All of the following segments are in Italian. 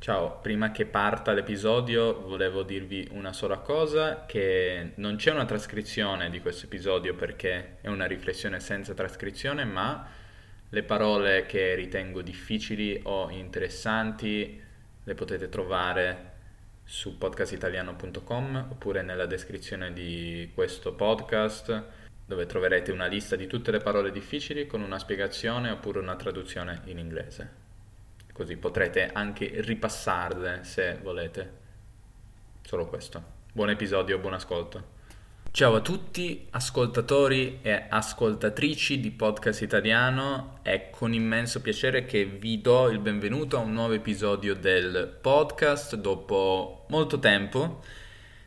Ciao, prima che parta l'episodio volevo dirvi una sola cosa, che non c'è una trascrizione di questo episodio perché è una riflessione senza trascrizione, ma le parole che ritengo difficili o interessanti le potete trovare su podcastitaliano.com oppure nella descrizione di questo podcast dove troverete una lista di tutte le parole difficili con una spiegazione oppure una traduzione in inglese così potrete anche ripassarle se volete. Solo questo. Buon episodio, buon ascolto. Ciao a tutti ascoltatori e ascoltatrici di Podcast Italiano, è con immenso piacere che vi do il benvenuto a un nuovo episodio del podcast dopo molto tempo.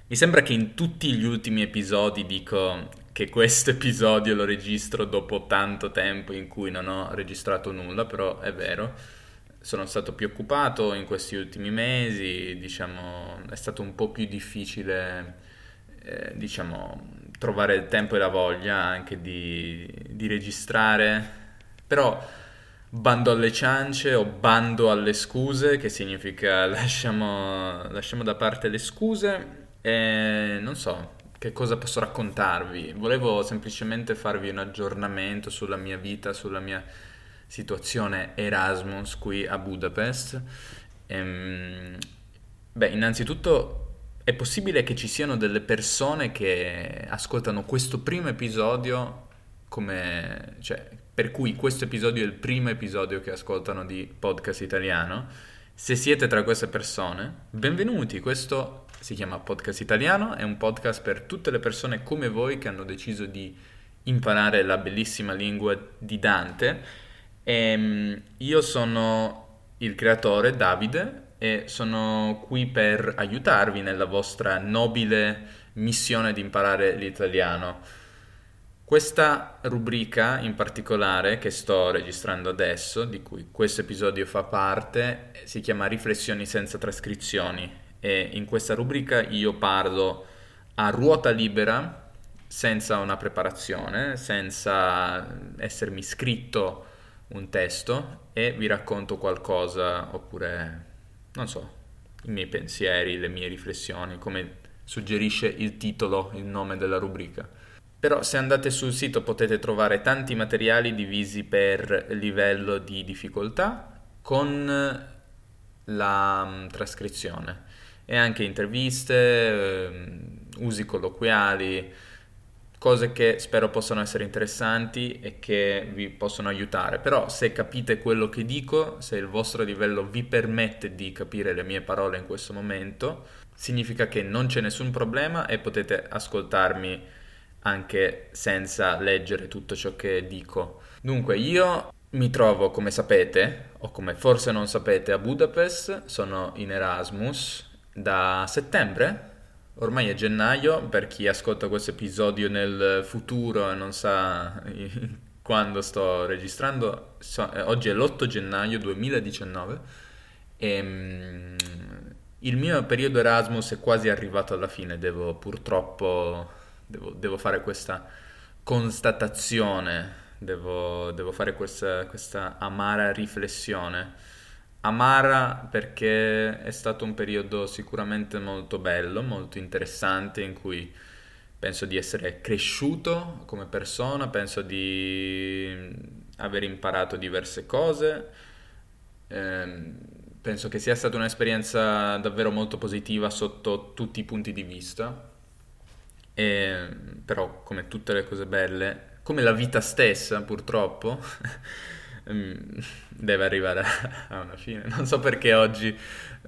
Mi sembra che in tutti gli ultimi episodi dico che questo episodio lo registro dopo tanto tempo in cui non ho registrato nulla, però è vero sono stato più occupato in questi ultimi mesi, diciamo, è stato un po' più difficile, eh, diciamo, trovare il tempo e la voglia anche di, di registrare, però bando alle ciance o bando alle scuse, che significa lasciamo, lasciamo da parte le scuse e non so che cosa posso raccontarvi. Volevo semplicemente farvi un aggiornamento sulla mia vita, sulla mia situazione Erasmus qui a Budapest. Ehm, beh, innanzitutto è possibile che ci siano delle persone che ascoltano questo primo episodio come... cioè, per cui questo episodio è il primo episodio che ascoltano di podcast italiano. Se siete tra queste persone, benvenuti. Questo si chiama Podcast Italiano, è un podcast per tutte le persone come voi che hanno deciso di imparare la bellissima lingua di Dante Ehm, io sono il creatore Davide e sono qui per aiutarvi nella vostra nobile missione di imparare l'italiano. Questa rubrica in particolare che sto registrando adesso, di cui questo episodio fa parte, si chiama Riflessioni senza trascrizioni e in questa rubrica io parlo a ruota libera, senza una preparazione, senza essermi scritto un testo e vi racconto qualcosa oppure, non so, i miei pensieri, le mie riflessioni, come suggerisce il titolo, il nome della rubrica. Però se andate sul sito potete trovare tanti materiali divisi per livello di difficoltà con la mm, trascrizione e anche interviste, ehm, usi colloquiali, cose che spero possano essere interessanti e che vi possono aiutare. Però se capite quello che dico, se il vostro livello vi permette di capire le mie parole in questo momento, significa che non c'è nessun problema e potete ascoltarmi anche senza leggere tutto ciò che dico. Dunque, io mi trovo, come sapete, o come forse non sapete, a Budapest, sono in Erasmus da settembre Ormai è gennaio, per chi ascolta questo episodio nel futuro e non sa quando sto registrando, so, eh, oggi è l'8 gennaio 2019 e um, il mio periodo Erasmus è quasi arrivato alla fine, devo purtroppo devo, devo fare questa constatazione, devo, devo fare questa, questa amara riflessione amara perché è stato un periodo sicuramente molto bello, molto interessante in cui penso di essere cresciuto come persona, penso di aver imparato diverse cose, eh, penso che sia stata un'esperienza davvero molto positiva sotto tutti i punti di vista, e, però come tutte le cose belle, come la vita stessa purtroppo, Mm, deve arrivare a una fine. Non so perché oggi,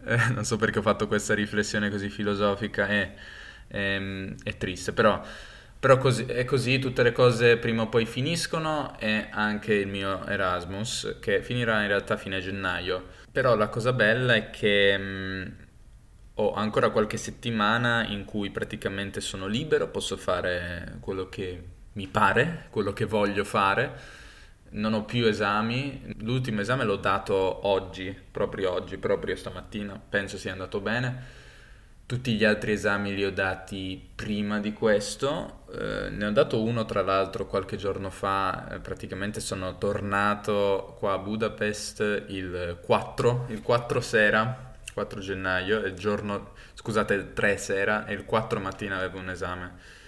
eh, non so perché ho fatto questa riflessione così filosofica e, e ehm, è triste, però, però così, è così, tutte le cose prima o poi finiscono e anche il mio Erasmus che finirà in realtà a fine gennaio. Però la cosa bella è che... Mh, mm, ho ancora qualche settimana in cui praticamente sono libero, posso fare quello che mi pare, quello che voglio fare non ho più esami, l'ultimo esame l'ho dato oggi, proprio oggi, proprio stamattina, penso sia andato bene. Tutti gli altri esami li ho dati prima di questo, eh, ne ho dato uno tra l'altro qualche giorno fa, eh, praticamente sono tornato qua a Budapest il 4, il 4 sera, 4 gennaio, il giorno, scusate, il 3 sera e il 4 mattina avevo un esame.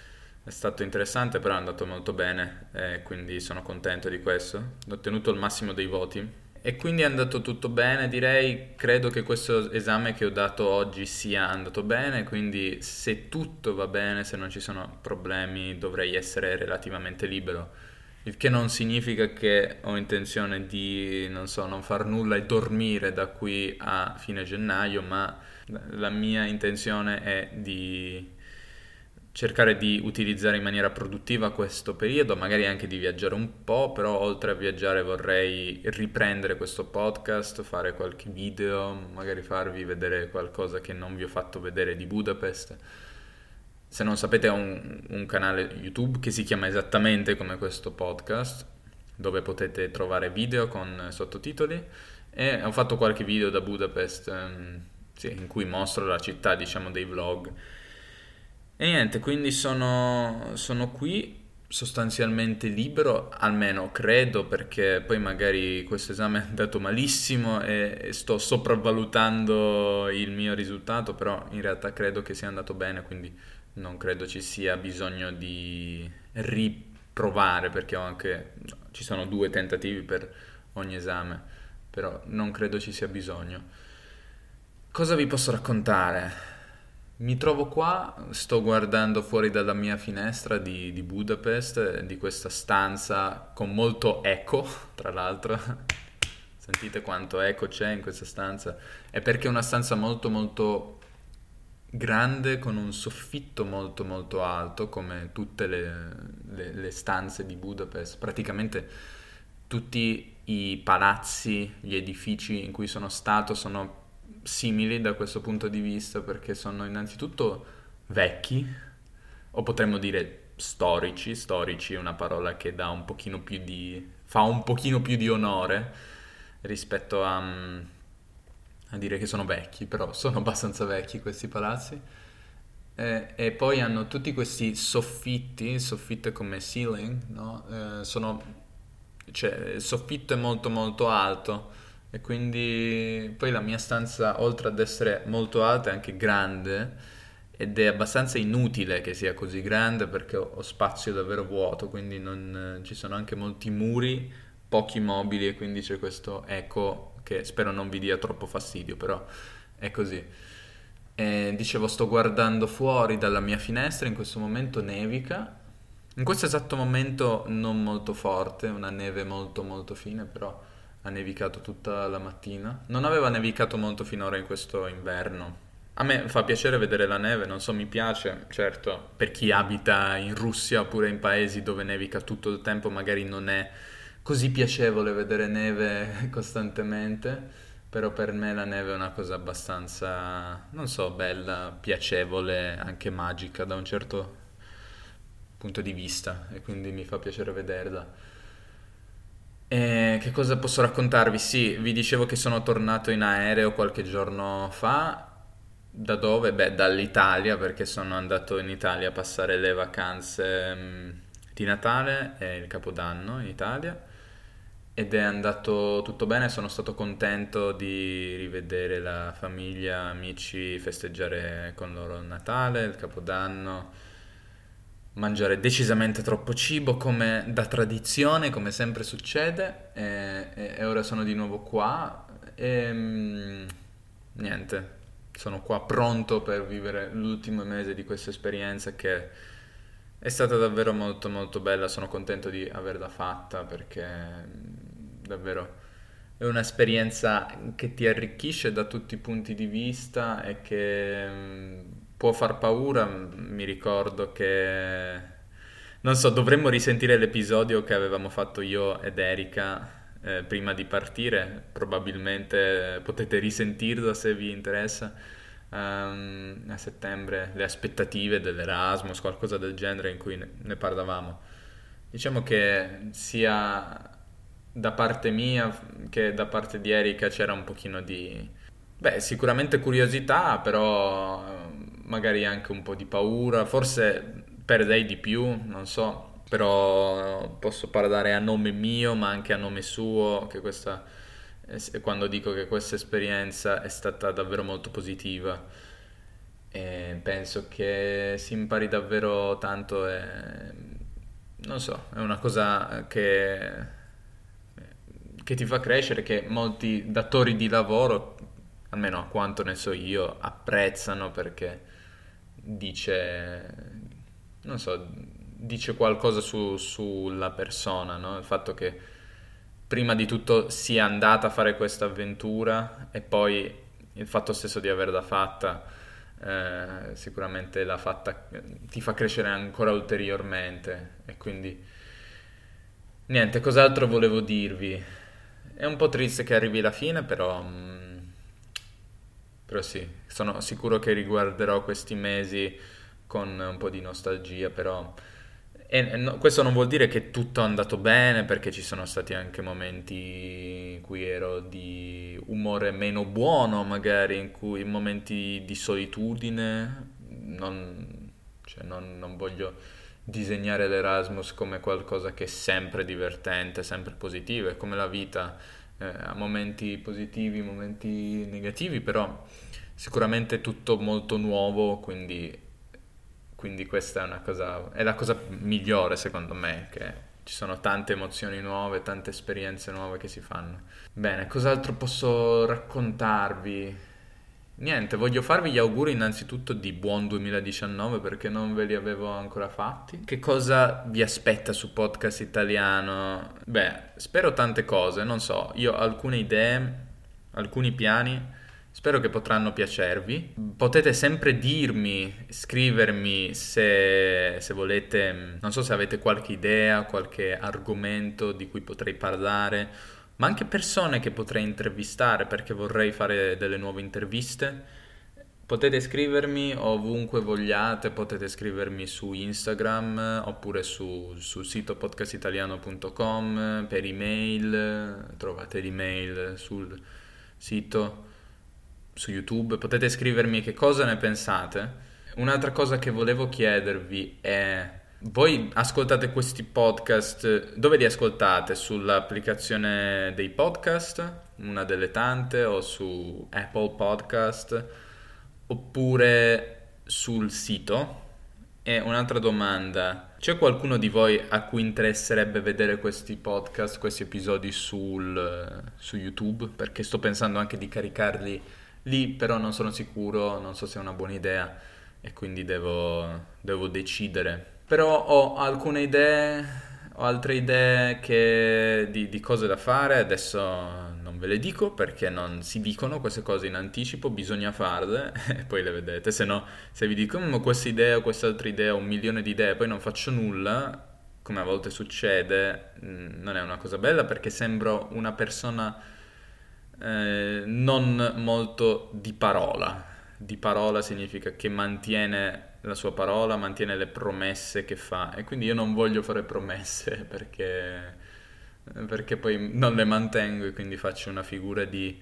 È stato interessante, però è andato molto bene, e quindi sono contento di questo. Ho ottenuto il massimo dei voti. E quindi è andato tutto bene, direi, credo che questo esame che ho dato oggi sia andato bene, quindi se tutto va bene, se non ci sono problemi, dovrei essere relativamente libero. Il che non significa che ho intenzione di, non so, non far nulla e dormire da qui a fine gennaio, ma la mia intenzione è di cercare di utilizzare in maniera produttiva questo periodo, magari anche di viaggiare un po', però oltre a viaggiare vorrei riprendere questo podcast, fare qualche video, magari farvi vedere qualcosa che non vi ho fatto vedere di Budapest. Se non sapete ho un, un canale YouTube che si chiama esattamente come questo podcast, dove potete trovare video con sottotitoli e ho fatto qualche video da Budapest ehm, sì, in cui mostro la città, diciamo dei vlog e niente, quindi sono, sono qui sostanzialmente libero, almeno credo, perché poi magari questo esame è andato malissimo e sto sopravvalutando il mio risultato, però in realtà credo che sia andato bene, quindi non credo ci sia bisogno di riprovare, perché anche, ci sono due tentativi per ogni esame, però non credo ci sia bisogno. Cosa vi posso raccontare? Mi trovo qua, sto guardando fuori dalla mia finestra di, di, Budapest, di questa stanza con molto eco, tra l'altro. Sentite quanto eco c'è in questa stanza. È perché è una stanza molto molto grande con un soffitto molto molto alto, come tutte le, le, le stanze di Budapest. Praticamente tutti i palazzi, gli edifici in cui sono stato sono simili da questo punto di vista perché sono innanzitutto vecchi, o potremmo dire storici, storici è una parola che dà un pochino più di... fa un pochino più di onore rispetto a, a dire che sono vecchi, però sono abbastanza vecchi questi palazzi. E, e poi hanno tutti questi soffitti, soffitte come ceiling, no? Eh, sono, cioè, il soffitto è molto molto alto e quindi poi la mia stanza, oltre ad essere molto alta, è anche grande ed è abbastanza inutile che sia così grande perché ho, spazio davvero vuoto, quindi non, ci sono anche molti muri, pochi mobili e quindi c'è questo eco che spero non vi dia troppo fastidio, però è così. E dicevo, sto guardando fuori dalla mia finestra, in questo momento nevica, in questo esatto momento non molto forte, una neve molto molto fine, però ha nevicato tutta la mattina. Non aveva nevicato molto finora in questo inverno. A me fa piacere vedere la neve, non so, mi piace, certo, per chi abita in Russia oppure in paesi dove nevica tutto il tempo magari non è così piacevole vedere neve costantemente, però per me la neve è una cosa abbastanza, non so, bella, piacevole, anche magica da un certo punto di vista e quindi mi fa piacere vederla. Eh, che cosa posso raccontarvi? Sì, vi dicevo che sono tornato in aereo qualche giorno fa. Da dove? Beh, dall'Italia, perché sono andato in Italia a passare le vacanze mm, di Natale e il Capodanno in Italia. Ed è andato tutto bene, sono stato contento di rivedere la famiglia, amici, festeggiare con loro il Natale, il Capodanno mangiare decisamente troppo cibo come da tradizione, come sempre succede, e, e ora sono di nuovo qua e mm, niente, sono qua pronto per vivere l'ultimo mese di questa esperienza che è stata davvero molto molto bella, sono contento di averla fatta perché davvero è un'esperienza che ti arricchisce da tutti i punti di vista e che mm, può far paura, mi ricordo che... Non so, dovremmo risentire l'episodio che avevamo fatto io ed Erika eh, prima di partire, probabilmente potete risentirlo se vi interessa. Um, a settembre le aspettative dell'Erasmus, qualcosa del genere in cui ne, ne parlavamo. Diciamo che sia da parte mia che da parte di Erika c'era un pochino di... Beh, sicuramente curiosità, però magari anche un po' di paura, forse perdei di più, non so, però posso parlare a nome mio ma anche a nome suo, che questa quando dico che questa esperienza è stata davvero molto positiva. E penso che si impari davvero tanto e non so, è una cosa che, che ti fa crescere, che molti datori di lavoro, almeno a quanto ne so io, apprezzano perché dice, non so, dice qualcosa su, sulla persona, no? Il fatto che prima di tutto sia andata a fare questa avventura e poi il fatto stesso di averla fatta eh, sicuramente l'ha fatta, ti fa crescere ancora ulteriormente e quindi niente, cos'altro volevo dirvi? È un po' triste che arrivi la fine, però, mm, però sì, sono sicuro che riguarderò questi mesi con un po' di nostalgia, però e no, questo non vuol dire che tutto è andato bene, perché ci sono stati anche momenti in cui ero di umore meno buono, magari, in cui momenti di solitudine, non, cioè non, non voglio disegnare l'Erasmus come qualcosa che è sempre divertente, sempre positivo, è come la vita, eh, momenti positivi, momenti negativi, però sicuramente è tutto molto nuovo, quindi quindi questa è cosa, è la cosa migliore secondo me, che ci sono tante emozioni nuove, tante esperienze nuove che si fanno. Bene, cos'altro posso raccontarvi? Niente, voglio farvi gli auguri innanzitutto di buon 2019 perché non ve li avevo ancora fatti. Che cosa vi aspetta su podcast italiano? Beh, spero tante cose, non so, io ho alcune idee, alcuni piani Spero che potranno piacervi. Potete sempre dirmi, scrivermi se, se, volete, non so se avete qualche idea, qualche argomento di cui potrei parlare, ma anche persone che potrei intervistare perché vorrei fare delle nuove interviste. Potete scrivermi ovunque vogliate, potete scrivermi su Instagram oppure su, sul sito podcastitaliano.com per email, trovate l'email sul sito su YouTube, potete scrivermi che cosa ne pensate. Un'altra cosa che volevo chiedervi è, voi ascoltate questi podcast, dove li ascoltate? Sull'applicazione dei podcast, una delle tante, o su Apple Podcast, oppure sul sito? E un'altra domanda, c'è qualcuno di voi a cui interesserebbe vedere questi podcast, questi episodi sul, su YouTube? Perché sto pensando anche di caricarli Lì però non sono sicuro, non so se è una buona idea e quindi devo, devo decidere. Però ho alcune idee, ho altre idee che, di, di, cose da fare, adesso non ve le dico perché non si dicono queste cose in anticipo, bisogna farle e poi le vedete, se no se vi dico mm, questa idea o quest'altra idea, un milione di idee, poi non faccio nulla, come a volte succede, mm, non è una cosa bella perché sembro una persona eh, non molto di parola. Di parola significa che mantiene la sua parola, mantiene le promesse che fa e quindi io non voglio fare promesse perché, perché poi non le mantengo e quindi faccio una figura di...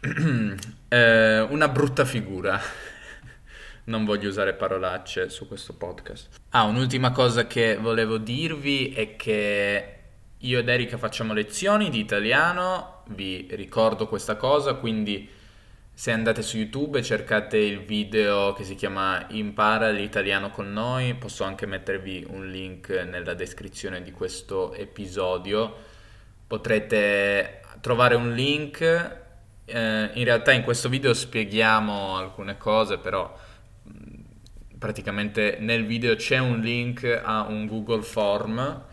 eh, una brutta figura. non voglio usare parolacce su questo podcast. Ah, un'ultima cosa che volevo dirvi è che io ed Erika facciamo lezioni di italiano, vi ricordo questa cosa, quindi se andate su YouTube e cercate il video che si chiama Impara l'italiano con noi, posso anche mettervi un link nella descrizione di questo episodio. Potrete trovare un link. Eh, in realtà in questo video spieghiamo alcune cose, però praticamente nel video c'è un link a un Google Form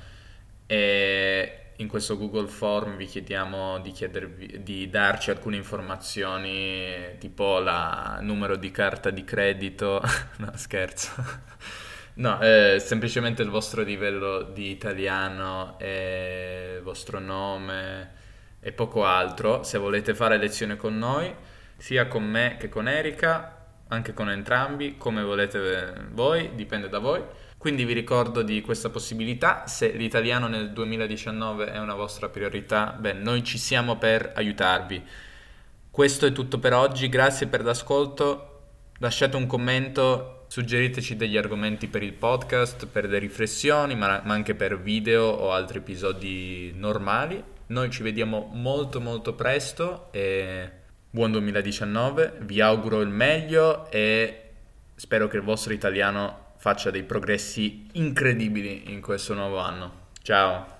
e in questo Google Form vi chiediamo di, chiedervi, di darci alcune informazioni tipo il numero di carta di credito, no scherzo, no, eh, semplicemente il vostro livello di italiano e il vostro nome e poco altro. Se volete fare lezione con noi, sia con me che con Erika, anche con entrambi, come volete voi, dipende da voi. Quindi vi ricordo di questa possibilità, se l'italiano nel 2019 è una vostra priorità, beh, noi ci siamo per aiutarvi. Questo è tutto per oggi, grazie per l'ascolto, lasciate un commento, suggeriteci degli argomenti per il podcast, per le riflessioni, ma, ma anche per video o altri episodi normali. Noi ci vediamo molto molto presto e buon 2019, vi auguro il meglio e spero che il vostro italiano faccia dei progressi incredibili in questo nuovo anno. Ciao!